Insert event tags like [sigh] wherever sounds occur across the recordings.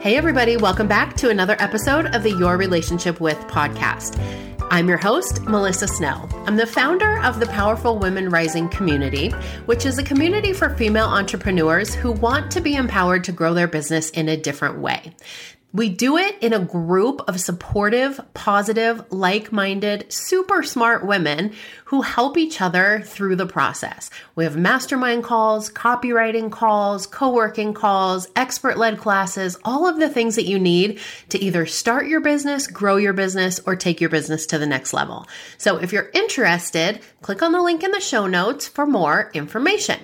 Hey, everybody, welcome back to another episode of the Your Relationship with podcast. I'm your host, Melissa Snell. I'm the founder of the Powerful Women Rising community, which is a community for female entrepreneurs who want to be empowered to grow their business in a different way. We do it in a group of supportive, positive, like minded, super smart women who help each other through the process. We have mastermind calls, copywriting calls, co working calls, expert led classes, all of the things that you need to either start your business, grow your business, or take your business to the next level. So if you're interested, click on the link in the show notes for more information.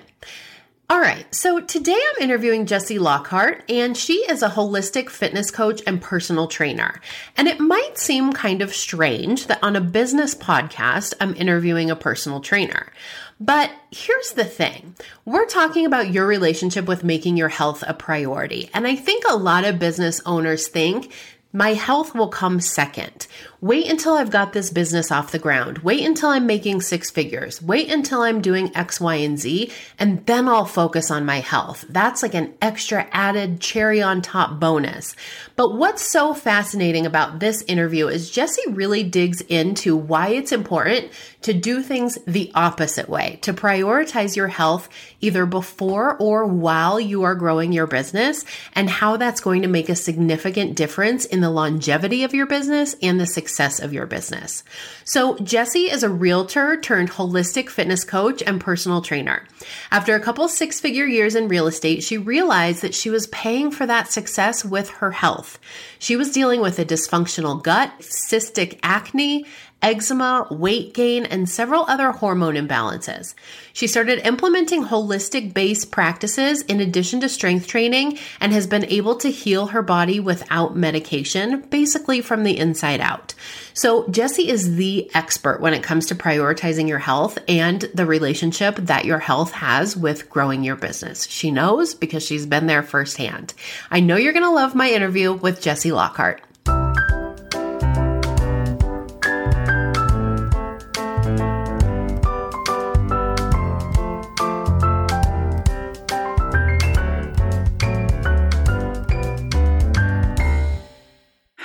All right, so today I'm interviewing Jessie Lockhart, and she is a holistic fitness coach and personal trainer. And it might seem kind of strange that on a business podcast, I'm interviewing a personal trainer. But here's the thing we're talking about your relationship with making your health a priority. And I think a lot of business owners think my health will come second. Wait until I've got this business off the ground. Wait until I'm making six figures. Wait until I'm doing X, Y, and Z, and then I'll focus on my health. That's like an extra added cherry on top bonus. But what's so fascinating about this interview is Jessie really digs into why it's important to do things the opposite way, to prioritize your health either before or while you are growing your business, and how that's going to make a significant difference in the longevity of your business and the success of your business. So, Jessie is a realtor turned holistic fitness coach and personal trainer. After a couple six figure years in real estate, she realized that she was paying for that success with her health. She was dealing with a dysfunctional gut, cystic acne, eczema, weight gain, and several other hormone imbalances. She started implementing holistic based practices in addition to strength training and has been able to heal her body without medication, basically from the inside out. So, Jessie is the expert when it comes to prioritizing your health and the relationship that your health has with growing your business. She knows because she's been there firsthand. I know you're going to love my interview with Jessie Lockhart.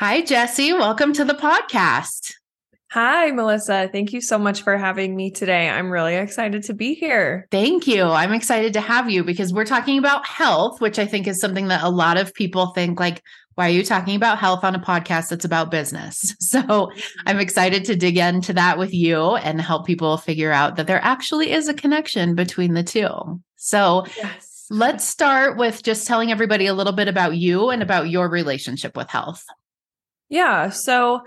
Hi, Jessie. Welcome to the podcast. Hi, Melissa. Thank you so much for having me today. I'm really excited to be here. Thank you. I'm excited to have you because we're talking about health, which I think is something that a lot of people think like, why are you talking about health on a podcast that's about business? [laughs] So I'm excited to dig into that with you and help people figure out that there actually is a connection between the two. So yes. let's start with just telling everybody a little bit about you and about your relationship with health. Yeah. So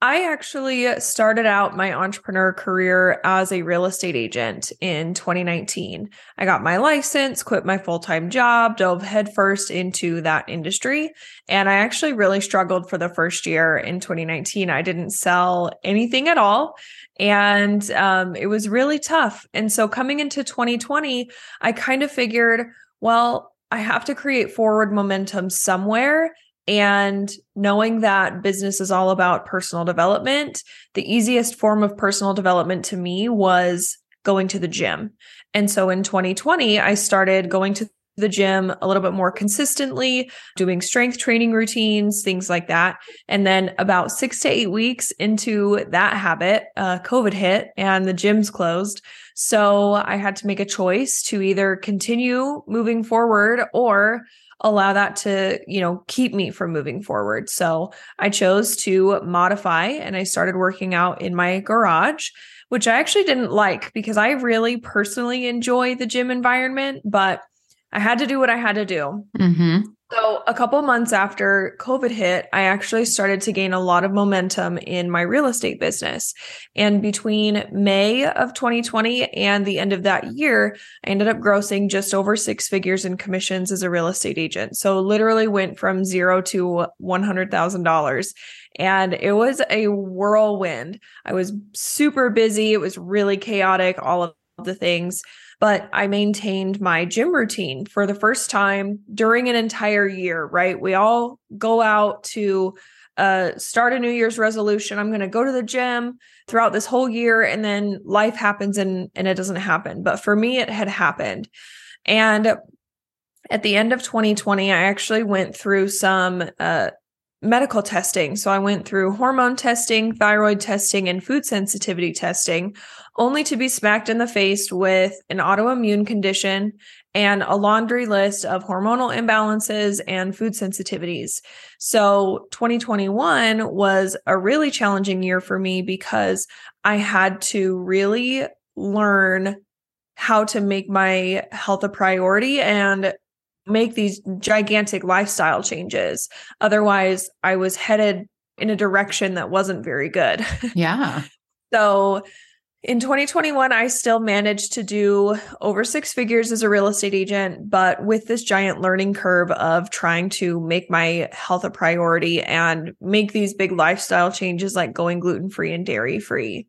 I actually started out my entrepreneur career as a real estate agent in 2019. I got my license, quit my full time job, dove headfirst into that industry. And I actually really struggled for the first year in 2019. I didn't sell anything at all. And um, it was really tough. And so coming into 2020, I kind of figured, well, I have to create forward momentum somewhere and knowing that business is all about personal development, the easiest form of personal development to me was going to the gym. And so in 2020, I started going to the gym a little bit more consistently, doing strength training routines, things like that. And then about six to eight weeks into that habit, uh, COVID hit and the gyms closed. So I had to make a choice to either continue moving forward or allow that to, you know, keep me from moving forward. So I chose to modify and I started working out in my garage, which I actually didn't like because I really personally enjoy the gym environment, but I had to do what I had to do. Mm-hmm. So, a couple months after COVID hit, I actually started to gain a lot of momentum in my real estate business. And between May of 2020 and the end of that year, I ended up grossing just over six figures in commissions as a real estate agent. So, literally went from zero to $100,000. And it was a whirlwind. I was super busy. It was really chaotic, all of the things but I maintained my gym routine for the first time during an entire year, right? We all go out to uh, start a New Year's resolution. I'm going to go to the gym throughout this whole year, and then life happens and and it doesn't happen. But for me, it had happened, and at the end of 2020, I actually went through some uh, medical testing. So I went through hormone testing, thyroid testing, and food sensitivity testing, only to be smacked in the face with an autoimmune condition and a laundry list of hormonal imbalances and food sensitivities. So 2021 was a really challenging year for me because I had to really learn how to make my health a priority and make these gigantic lifestyle changes. Otherwise, I was headed in a direction that wasn't very good. [laughs] Yeah. so in 2021, I still managed to do over six figures as a real estate agent, but with this giant learning curve of trying to make my health a priority and make these big lifestyle changes like going gluten free and dairy free.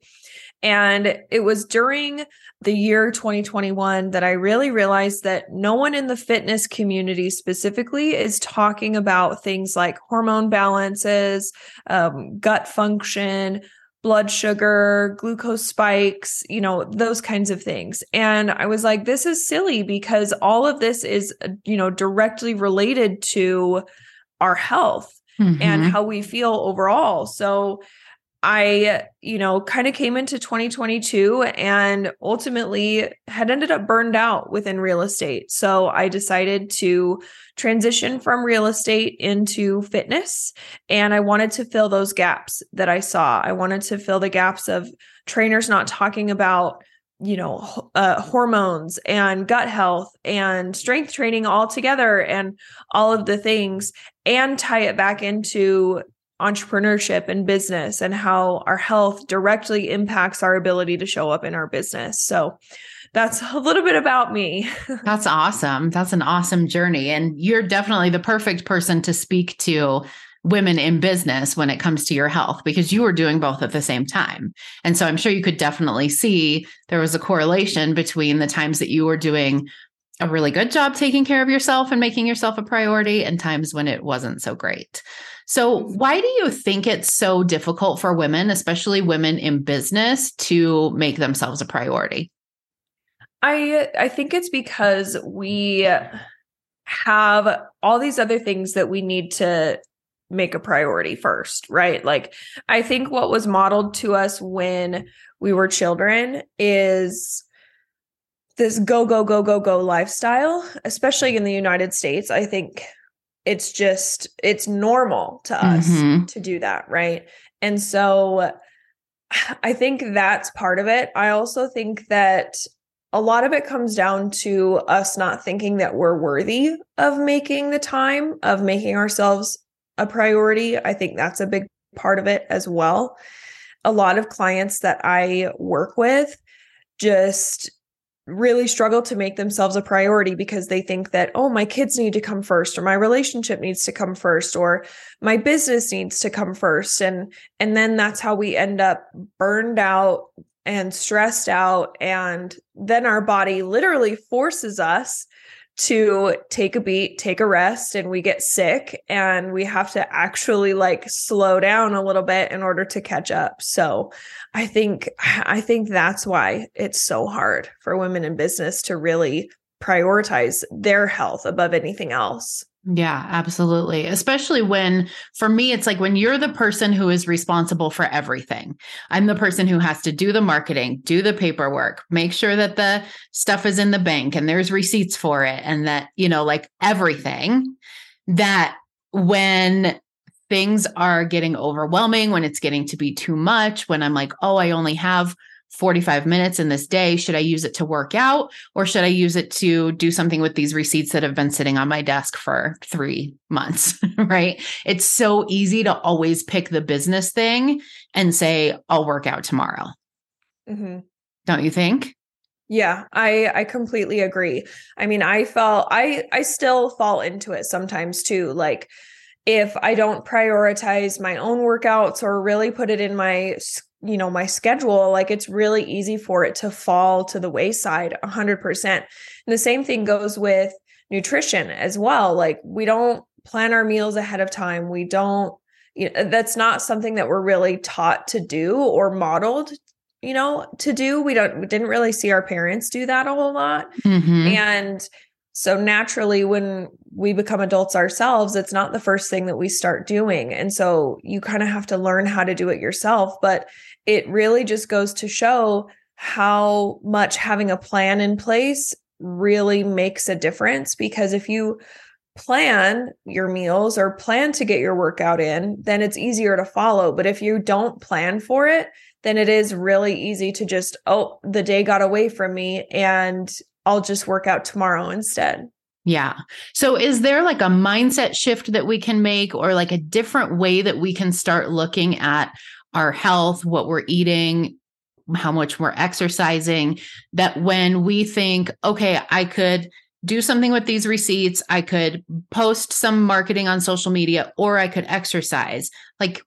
And it was during the year 2021 that I really realized that no one in the fitness community specifically is talking about things like hormone balances, um, gut function, blood sugar, glucose spikes, you know, those kinds of things. And I was like, this is silly because all of this is, you know, directly related to our health mm-hmm. and how we feel overall. So, I, you know, kind of came into 2022 and ultimately had ended up burned out within real estate. So I decided to transition from real estate into fitness. And I wanted to fill those gaps that I saw. I wanted to fill the gaps of trainers not talking about you know uh, hormones and gut health and strength training all together and all of the things and tie it back into entrepreneurship and business and how our health directly impacts our ability to show up in our business. So that's a little bit about me. [laughs] that's awesome. That's an awesome journey. And you're definitely the perfect person to speak to women in business when it comes to your health because you were doing both at the same time. And so I'm sure you could definitely see there was a correlation between the times that you were doing a really good job taking care of yourself and making yourself a priority and times when it wasn't so great. So, why do you think it's so difficult for women, especially women in business, to make themselves a priority? I I think it's because we have all these other things that we need to make a priority first, right? Like I think what was modeled to us when we were children is this go go go go go lifestyle, especially in the United States. I think it's just it's normal to us mm-hmm. to do that right? And so i think that's part of it. I also think that a lot of it comes down to us not thinking that we're worthy of making the time of making ourselves a priority. I think that's a big part of it as well. A lot of clients that i work with just really struggle to make themselves a priority because they think that oh my kids need to come first or my relationship needs to come first or my business needs to come first. And and then that's how we end up burned out and stressed out. And then our body literally forces us to take a beat, take a rest, and we get sick and we have to actually like slow down a little bit in order to catch up. So I think [sighs] I think that's why it's so hard for women in business to really prioritize their health above anything else. Yeah, absolutely. Especially when, for me, it's like when you're the person who is responsible for everything. I'm the person who has to do the marketing, do the paperwork, make sure that the stuff is in the bank and there's receipts for it, and that, you know, like everything. That when things are getting overwhelming, when it's getting to be too much, when I'm like, oh, I only have 45 minutes in this day. Should I use it to work out or should I use it to do something with these receipts that have been sitting on my desk for three months? [laughs] right. It's so easy to always pick the business thing and say, I'll work out tomorrow. Mm-hmm. Don't you think? Yeah, I I completely agree. I mean, I felt I I still fall into it sometimes too. Like if I don't prioritize my own workouts or really put it in my you know my schedule like it's really easy for it to fall to the wayside 100% and the same thing goes with nutrition as well like we don't plan our meals ahead of time we don't you know, that's not something that we're really taught to do or modeled you know to do we don't we didn't really see our parents do that a whole lot mm-hmm. and So naturally, when we become adults ourselves, it's not the first thing that we start doing. And so you kind of have to learn how to do it yourself. But it really just goes to show how much having a plan in place really makes a difference. Because if you plan your meals or plan to get your workout in, then it's easier to follow. But if you don't plan for it, then it is really easy to just, oh, the day got away from me and I'll just work out tomorrow instead. Yeah. So is there like a mindset shift that we can make or like a different way that we can start looking at our health, what we're eating, how much we're exercising that when we think, okay, I could do something with these receipts, I could post some marketing on social media or I could exercise. Like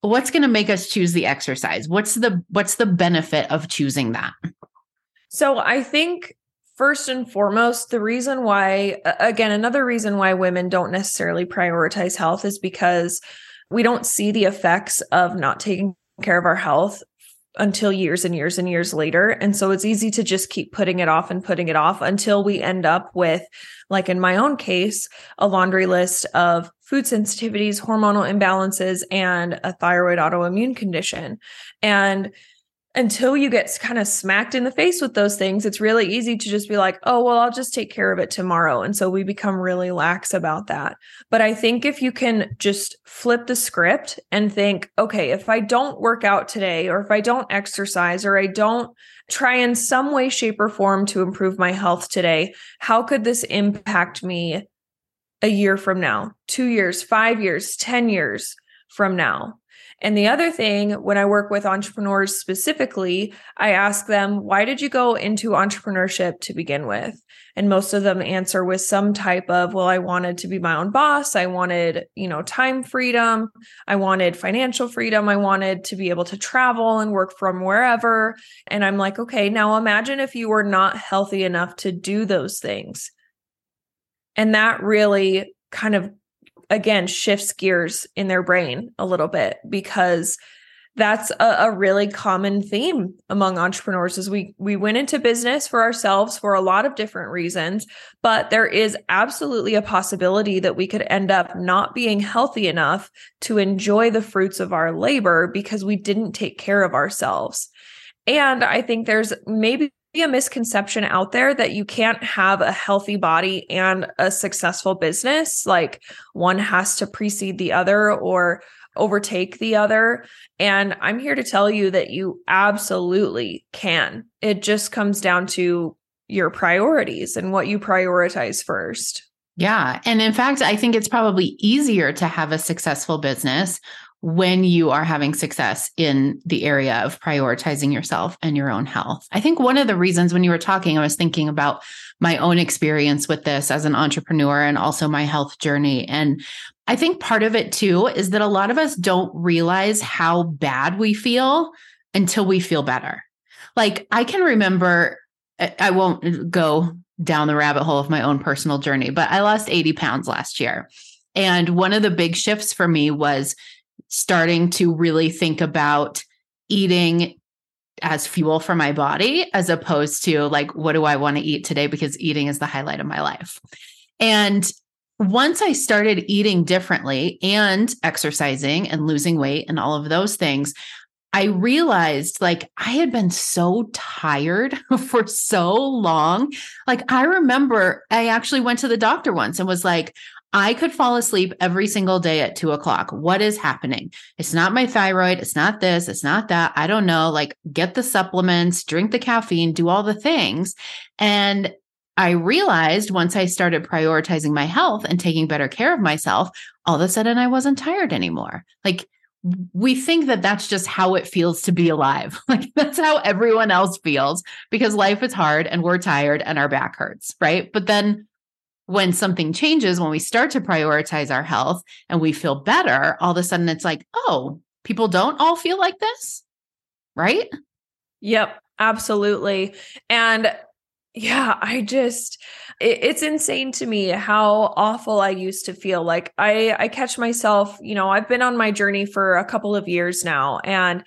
what's going to make us choose the exercise? What's the what's the benefit of choosing that? So I think first and foremost, the reason why again another reason why women don't necessarily prioritize health is because we don't see the effects of not taking care of our health until years and years and years later. And so it's easy to just keep putting it off and putting it off until we end up with, like in my own case, a laundry list of food sensitivities, hormonal imbalances, and a thyroid autoimmune condition. And until you get kind of smacked in the face with those things, it's really easy to just be like, oh, well, I'll just take care of it tomorrow. And so we become really lax about that. But I think if you can just flip the script and think, okay, if I don't work out today, or if I don't exercise, or I don't try in some way, shape, or form to improve my health today, how could this impact me a year from now, two years, five years, 10 years from now? And the other thing, when I work with entrepreneurs specifically, I ask them, why did you go into entrepreneurship to begin with? And most of them answer with some type of, well, I wanted to be my own boss. I wanted, you know, time freedom. I wanted financial freedom. I wanted to be able to travel and work from wherever. And I'm like, okay, now imagine if you were not healthy enough to do those things. And that really kind of again shifts gears in their brain a little bit because that's a, a, really common theme among entrepreneurs is we we went into business for ourselves for a lot of different reasons but there is absolutely a possibility that we could end up not being healthy enough to enjoy the fruits of our labor because we didn't take care of ourselves. And i think there's maybe a misconception out there that you can't have a healthy body and a successful business. Like one has to precede the other or overtake the other. And I'm here to tell you that you absolutely can. It just comes down to your priorities and what you prioritize first. Yeah. And in fact, I think it's probably easier to have a successful business when you are having success in the area of prioritizing yourself and your own health. I think one of the reasons when you were talking, I was thinking about my own experience with this as an entrepreneur and also my health journey. And I think part of it too is that a lot of us don't realize how bad we feel until we feel better. Like I can remember, I won't go down the rabbit hole of my own personal journey, but I lost 80 pounds last year. And one of the big shifts for me was starting to really think about eating as fuel for my body as opposed to like what do I want to eat today because eating is the highlight of my life. And once I started eating differently and exercising and losing weight and all of those things, I realized like I had been so tired [laughs] for so long. Like I remember I actually went to the doctor once and was like, I could fall asleep every single day at two o'clock. What is happening? It's not my thyroid. It's not this. It's not that. I don't know. Like, get the supplements, drink the caffeine, do all the things. And I realized once I started prioritizing my health and taking better care of myself, all of a sudden I wasn't tired anymore. Like, we think that that's just how it feels to be alive. [laughs] Like that's how everyone else feels because life is hard and we're tired and our back hurts, right? But then when something changes, when we start to prioritize our health and we feel better, all of a sudden it's like, oh, people don't all feel like this. Right? Yep, absolutely. And yeah, I just it, it's insane to me how awful I used to feel. Like I I catch myself, you know, I've been on my journey for a couple of years now and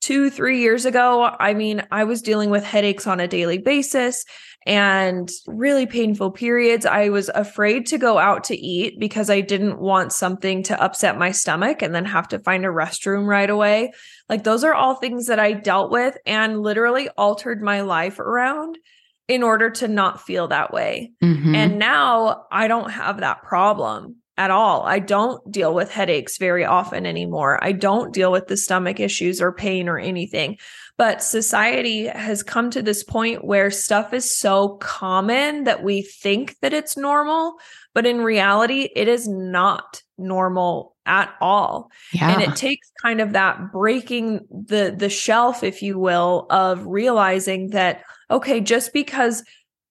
two, three years ago, I mean, I was dealing with headaches on a daily basis and really painful periods. I was afraid to go out to eat because I didn't want something to upset my stomach and then have to find a restroom right away. Like, those are all things that I dealt with and literally altered my life around in order to not feel that way. Mm-hmm. And now I don't have that problem at all. I don't deal with headaches very often anymore. I don't deal with the stomach issues or pain or anything. But society has come to this point where stuff is so common that we think that it's normal, but in reality, it is not normal at all. Yeah. And it takes kind of that breaking the the shelf if you will of realizing that okay, just because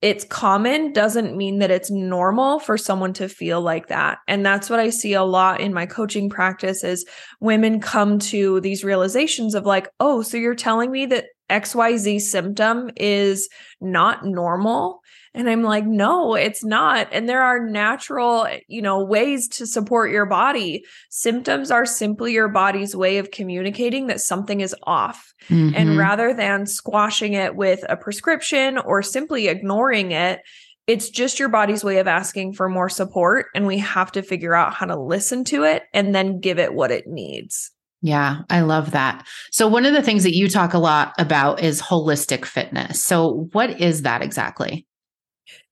it's common doesn't mean that it's normal for someone to feel like that. And that's what i see a lot in my coaching practice is women come to these realizations of like oh so you're telling me that xyz symptom is not normal and I'm like, no, it's not. And there are natural, you know, ways to support your body. Symptoms are simply your body's way of communicating that something is off. Mm-hmm. And rather than squashing it with a prescription or simply ignoring it, it's just your body's way of asking for more support. And we have to figure out how to listen to it and then give it what it needs. Yeah, I love that. So, one of the things that you talk a lot about is holistic fitness. So, what is that exactly?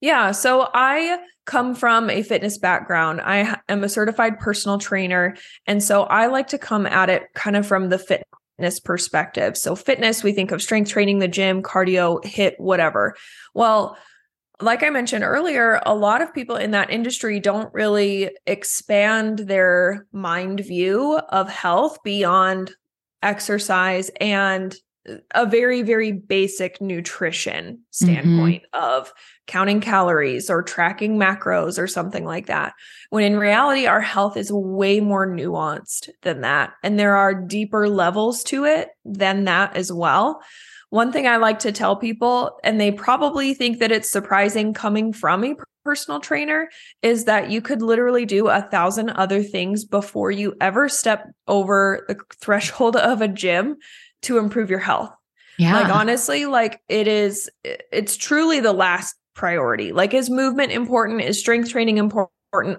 Yeah. So I come from a fitness background. I am a certified personal trainer. And so I like to come at it kind of from the fitness perspective. So, fitness, we think of strength training, the gym, cardio, HIIT, whatever. Well, like I mentioned earlier, a lot of people in that industry don't really expand their mind view of health beyond exercise and a very, very basic nutrition mm-hmm. standpoint mm-hmm. of counting calories or tracking macros or something like that. When in reality, our health is way more nuanced than that. And there are deeper levels to it than that as well. One thing I like to tell people, and they probably think that it's surprising coming from a personal trainer, is that you could literally do a thousand other things before you ever step over the [laughs] threshold of a gym to improve your health. Yeah. Like honestly, like it is it's truly the last priority. Like is movement important? Is strength training important?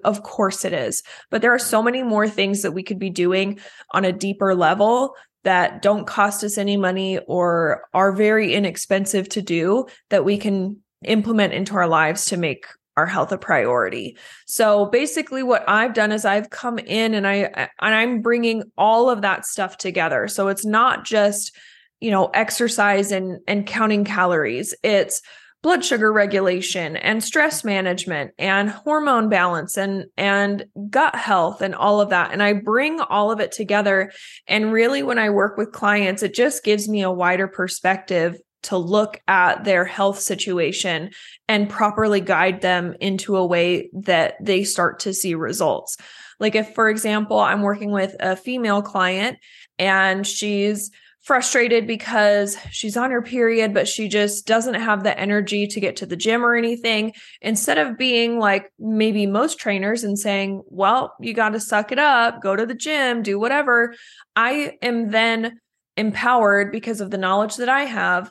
Of course it is. But there are so many more things that we could be doing on a deeper level that don't cost us any money or are very inexpensive to do that we can implement into our lives to make our health a priority. So basically what I've done is I've come in and I and I'm bringing all of that stuff together. So it's not just, you know, exercise and and counting calories. It's blood sugar regulation and stress management and hormone balance and and gut health and all of that and I bring all of it together and really when I work with clients it just gives me a wider perspective to look at their health situation and properly guide them into a way that they start to see results. Like, if, for example, I'm working with a female client and she's frustrated because she's on her period, but she just doesn't have the energy to get to the gym or anything. Instead of being like maybe most trainers and saying, well, you got to suck it up, go to the gym, do whatever, I am then empowered because of the knowledge that I have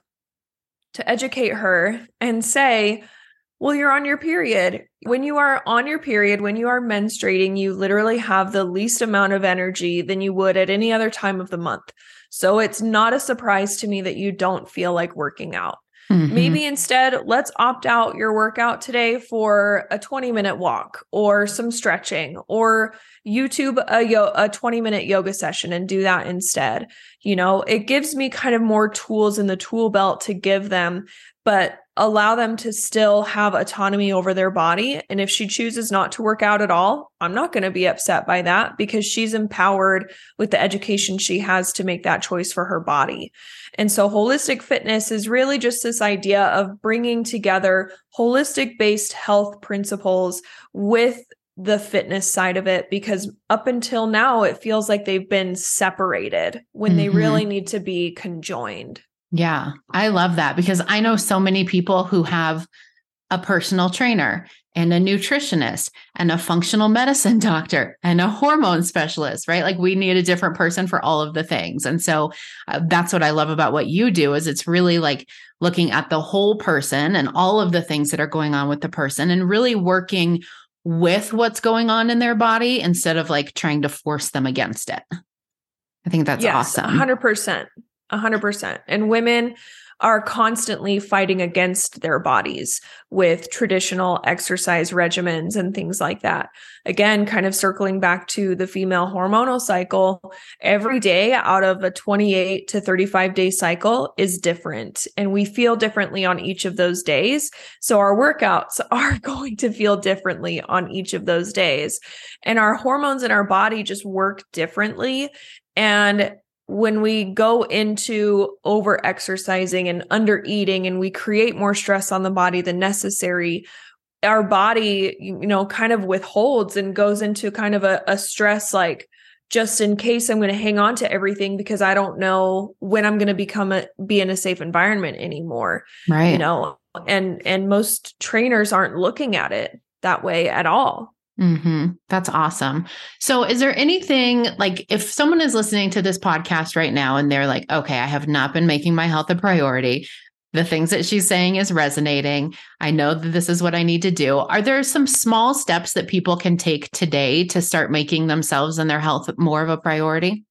to educate her and say, well, you're on your period. When you are on your period, when you are menstruating, you literally have the least amount of energy than you would at any other time of the month. So it's not a surprise to me that you don't feel like working out. Mm-hmm. Maybe instead, let's opt out your workout today for a 20 minute walk or some stretching or YouTube a, yo- a 20 minute yoga session and do that instead. You know, it gives me kind of more tools in the tool belt to give them, but allow them to still have autonomy over their body. And if she chooses not to work out at all, I'm not going to be upset by that because she's empowered with the education she has to make that choice for her body. And so holistic fitness is really just this idea of bringing together holistic based health principles with the fitness side of it because up until now it feels like they've been separated when mm-hmm. they really need to be conjoined. Yeah, I love that because I know so many people who have a personal trainer and a nutritionist and a functional medicine [laughs] doctor and a hormone specialist, right? Like we need a different person for all of the things. And so uh, that's what I love about what you do is it's really like looking at the whole person and all of the things that are going on with the person and really working with what's going on in their body instead of like trying to force them against it. I think that's yes, awesome. 100%. 100%. And women are constantly fighting against their bodies with traditional exercise regimens and things like that. Again, kind of circling back to the female hormonal cycle, every day out of a 28 to 35 day cycle is different. And we feel differently on each of those days. So our workouts [laughs] are going to feel differently on each of those days. And our hormones in our body just work differently. And when we go into over exercising and under eating and we create more stress on the body than necessary our body you know kind of withholds and goes into kind of a, a stress like just in case i'm going to hang on to everything because i don't know when i'm going to become a be in a safe environment anymore right. you know and and most trainers aren't looking at it that way at all Mm-hmm. That's awesome. So, is there anything like if someone is listening to this podcast right now and they're like, okay, I have not been making my health a priority. The things that she's saying is resonating. I know that this is what I need to do. Are there some small steps that people can take today to start making themselves and their health more of a priority?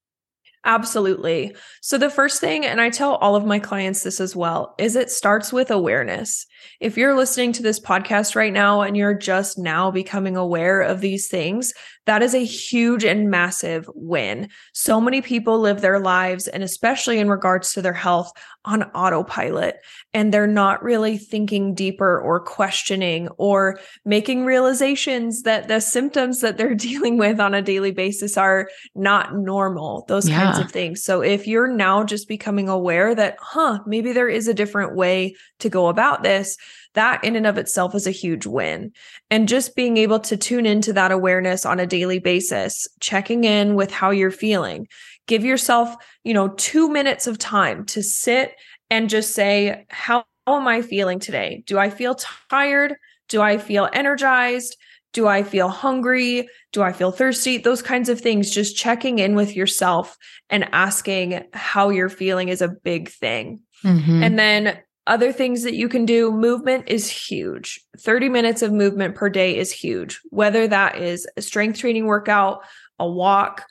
Absolutely. So, the first thing, and I tell all of my clients this as well, is it starts with awareness. If you're listening to this podcast right now and you're just now becoming aware of these things, that is a huge and massive win. So many people live their lives, and especially in regards to their health, on autopilot, and they're not really thinking deeper or questioning or making realizations that the symptoms that they're [laughs] dealing with on a daily basis are not normal, those yeah. kinds of things. So if you're now just becoming aware that, huh, maybe there is a different way to go about this, that in and of itself is a huge win. And just being able to tune into that awareness on a daily basis, checking in with how you're feeling. Give yourself, you know, 2 minutes of time to sit and just say how am I feeling today? Do I feel tired? Do I feel energized? Do I feel hungry? Do I feel thirsty? Those kinds of things. Just checking in with yourself and asking how you're feeling is a big thing. Mm-hmm. And then other things that you can do, movement is huge. 30 minutes of movement per day is huge, whether that is a strength training workout, a walk,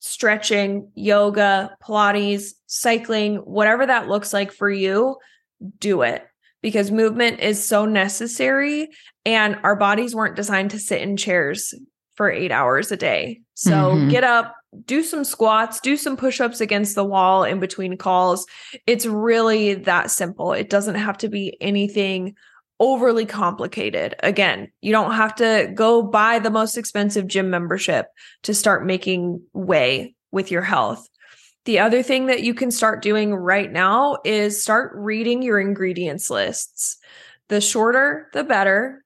stretching, yoga, Pilates, cycling, whatever that looks like for you, do it because movement is so necessary. And our bodies weren't designed to sit in chairs for eight hours a day. So mm-hmm. get up, do some squats, do some push ups against the wall in between calls. It's really that simple. It doesn't have to be anything overly complicated. Again, you don't have to go buy the most expensive gym membership to start making way with your health. The other thing that you can start doing right now is start reading your ingredients lists. The shorter, the better.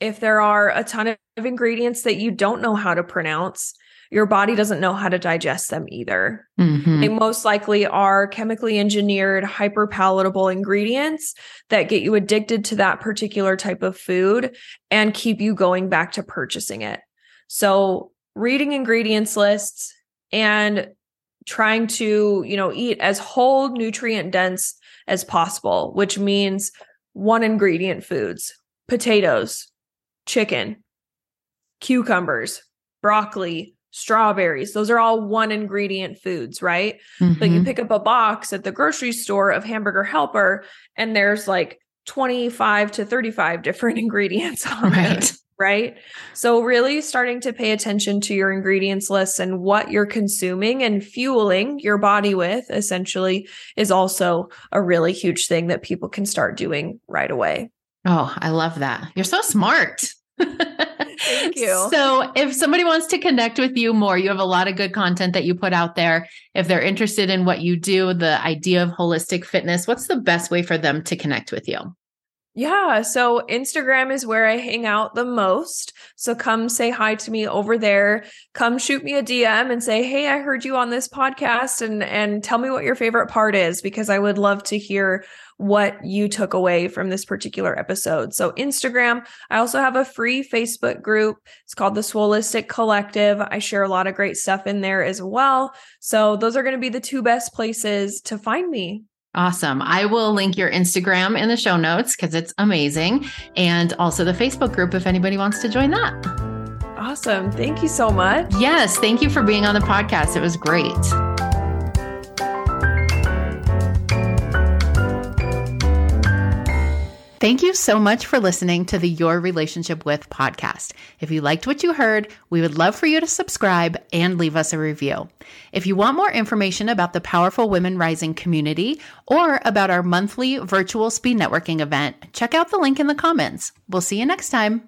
If there are a ton of ingredients that you don't know how to pronounce, your body doesn't know how to digest them either. Mm-hmm. They most likely are chemically engineered, hyper palatable ingredients that get you addicted to that particular type of food and keep you going back to purchasing it. So, reading ingredients lists and trying to, you know, eat as whole nutrient dense as possible, which means one ingredient foods, potatoes, chicken, cucumbers, broccoli, strawberries. Those are all one ingredient foods, right? Mm-hmm. But you pick up a box at the grocery store of hamburger helper and there's like 25 to 35 different [laughs] ingredients on right. it. Right. So, really starting to pay attention to your ingredients list and what you're consuming and fueling your body with essentially is also a really huge thing that people can start doing right away. Oh, I love that. You're so smart. [laughs] Thank you. So, if somebody wants to connect with you more, you have a lot of good content that you put out there. If they're interested in what you do, the idea of holistic fitness, what's the best way for them to connect with you? Yeah. So Instagram is where I hang out the most. So come say hi to me over there. Come shoot me a DM and say, Hey, I heard you on this podcast and, and tell me what your favorite part is because I would love to hear what you took away from this particular episode. So Instagram, I also have a free Facebook group. It's called the Swolistic Collective. I share a lot of great stuff in there as well. So those are going to be the two best places to find me. Awesome. I will link your Instagram in the show notes because it's amazing. And also the Facebook group if anybody wants to join that. Awesome. Thank you so much. Yes. Thank you for being on the podcast. It was great. Thank you so much for listening to the Your Relationship with podcast. If you liked what you heard, we would love for you to subscribe and leave us a review. If you want more information about the Powerful Women Rising community or about our monthly virtual speed networking event, check out the link in the comments. We'll see you next time.